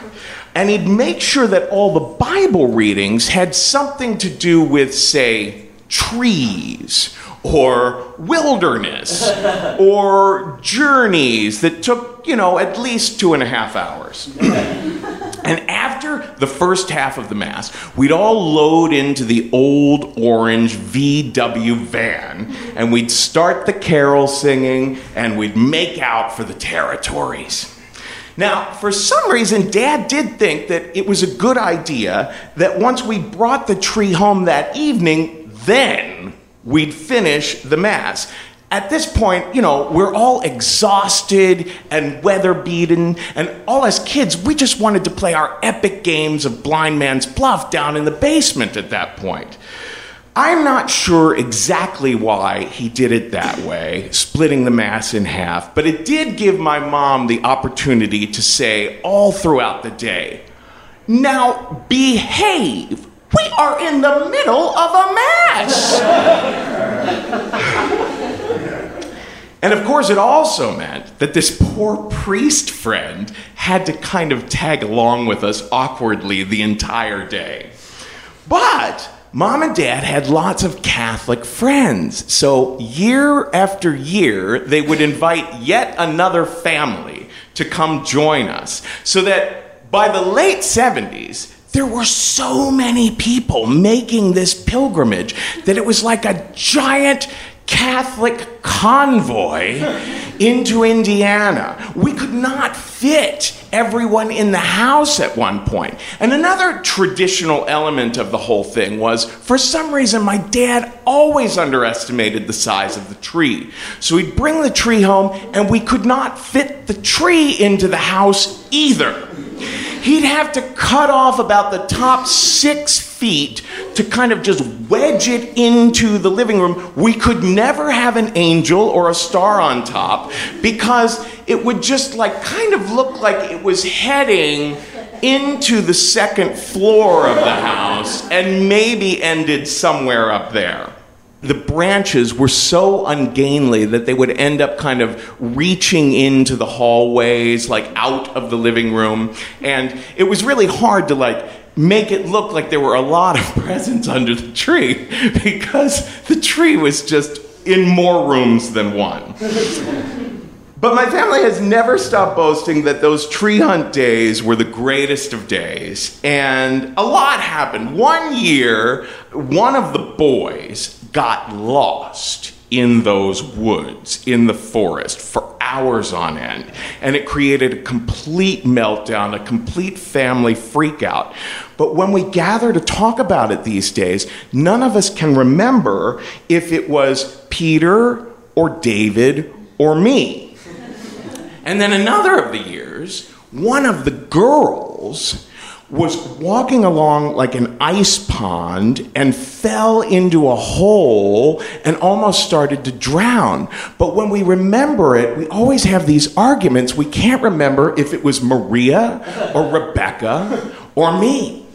[SPEAKER 4] And he'd make sure that all the Bible readings had something to do with, say, trees or wilderness or journeys that took, you know, at least two and a half hours. and after the first half of the Mass, we'd all load into the old orange VW van and we'd start the carol singing and we'd make out for the territories. Now, for some reason, Dad did think that it was a good idea that once we brought the tree home that evening, then we'd finish the Mass. At this point, you know, we're all exhausted and weather beaten, and all as kids, we just wanted to play our epic games of blind man's bluff down in the basement at that point. I'm not sure exactly why he did it that way, splitting the mass in half, but it did give my mom the opportunity to say all throughout the day, Now behave! We are in the middle of a mass! and of course, it also meant that this poor priest friend had to kind of tag along with us awkwardly the entire day. But Mom and dad had lots of Catholic friends. So, year after year, they would invite yet another family to come join us. So that by the late 70s, there were so many people making this pilgrimage that it was like a giant Catholic convoy into Indiana. We could not fit everyone in the house at one point. And another traditional element of the whole thing was for some reason, my dad always underestimated the size of the tree. So he'd bring the tree home, and we could not fit the tree into the house either he'd have to cut off about the top six feet to kind of just wedge it into the living room. We could never have an angel or a star on top because it would just like kind of look like it was heading into the second floor of the house and maybe ended somewhere up there the branches were so ungainly that they would end up kind of reaching into the hallways, like out of the living room. And it was really hard to like make it look like there were a lot of presents under the tree because the tree was just in more rooms than one. But my family has never stopped boasting that those tree hunt days were the greatest of days. And a lot happened. One year, one of the boys got lost in those woods, in the forest, for hours on end. And it created a complete meltdown, a complete family freakout. But when we gather to talk about it these days, none of us can remember if it was Peter or David or me. And then another of the years, one of the girls was walking along like an ice pond and fell into a hole and almost started to drown. But when we remember it, we always have these arguments. We can't remember if it was Maria or Rebecca or me.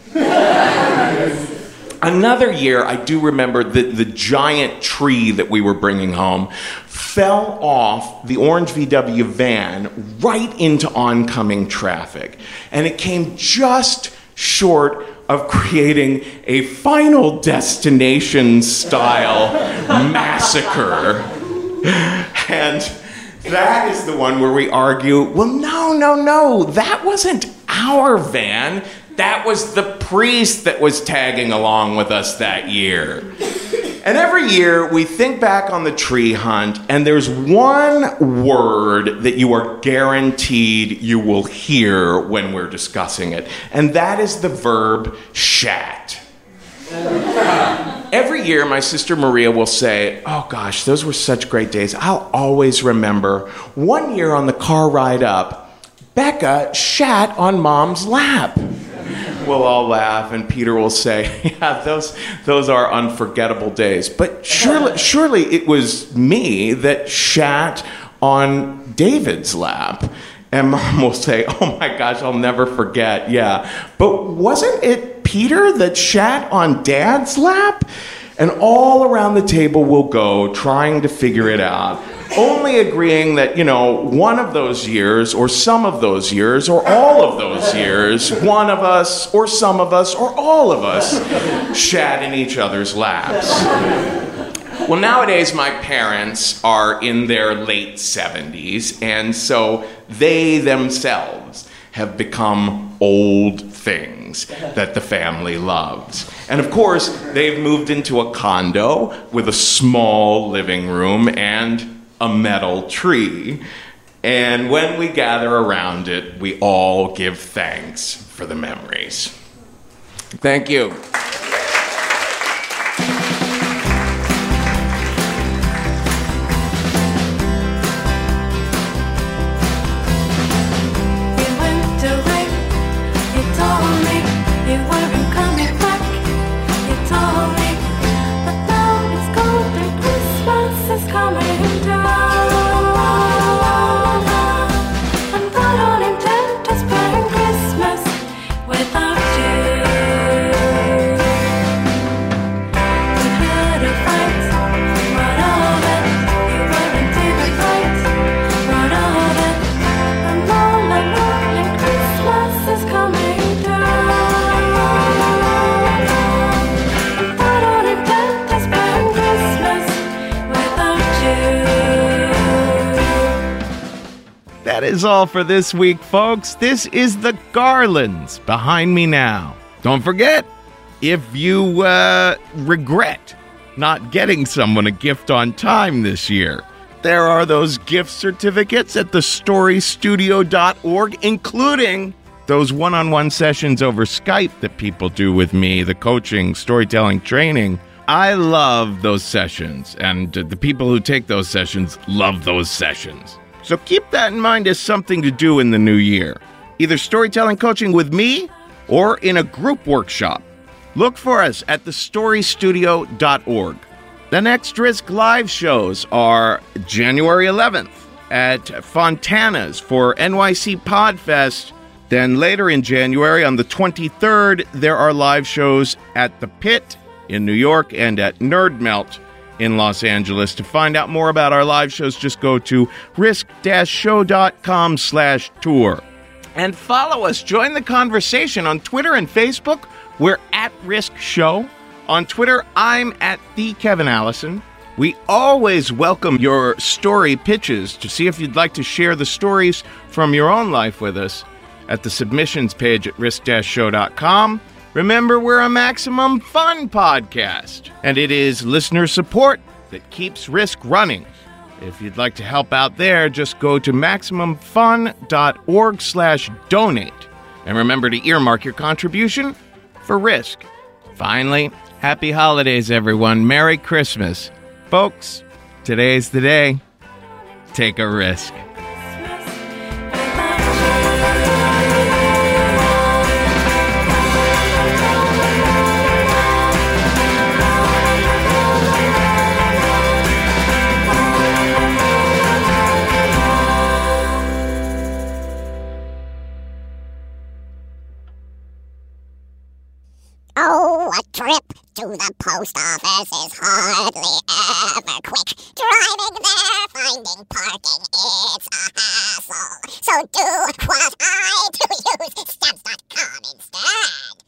[SPEAKER 4] Another year, I do remember that the giant tree that we were bringing home fell off the orange VW van right into oncoming traffic. And it came just short of creating a final destination style massacre. And that is the one where we argue well, no, no, no, that wasn't our van. That was the priest that was tagging along with us that year. And every year we think back on the tree hunt, and there's one word that you are guaranteed you will hear when we're discussing it, and that is the verb shat. Every year, my sister Maria will say, Oh gosh, those were such great days. I'll always remember. One year on the car ride up, Becca shat on mom's lap. We'll all laugh, and Peter will say, Yeah, those, those are unforgettable days. But surely, surely it was me that shat on David's lap. And mom will say, Oh my gosh, I'll never forget. Yeah. But wasn't it Peter that shat on dad's lap? And all around the table we'll go trying to figure it out, only agreeing that, you know, one of those years, or some of those years, or all of those years, one of us, or some of us, or all of us shat in each other's laps. Well, nowadays, my parents are in their late 70s, and so they themselves have become old things that the family loves. And of course, they've moved into a condo with a small living room and a metal tree. And when we gather around it, we all give thanks for the memories. Thank you. Is all for this week, folks. This is the Garlands behind me now. Don't forget, if you uh, regret not getting someone a gift on time this year, there are those gift certificates at thestorystudio.org, including those one on one sessions over Skype that people do with me, the coaching, storytelling, training. I love those sessions, and the people who take those sessions love those sessions. So keep that in mind as something to do in the new year. Either storytelling coaching with me or in a group workshop. Look for us at thestorystudio.org. The next Risk Live shows are January 11th at Fontana's for NYC Podfest. Then later in January, on the 23rd, there are live shows at The Pit in New York and at Nerd Melt in Los Angeles. To find out more about our live shows, just go to risk-show.com slash tour. And follow us. Join the conversation on Twitter and Facebook. We're at Risk Show. On Twitter, I'm at the Kevin Allison. We always welcome your story pitches to see if you'd like to share the stories from your own life with us at the submissions page at risk-show.com. Remember, we're a maximum fun podcast, and it is listener support that keeps Risk running. If you'd like to help out there, just go to maximumfun.org slash donate. And remember to earmark your contribution for Risk. Finally, happy holidays, everyone. Merry Christmas. Folks, today's the day. Take a risk.
[SPEAKER 12] to the post office is hardly ever quick. Driving there, finding parking, it's a hassle. So do what I do, use stamps.com instead.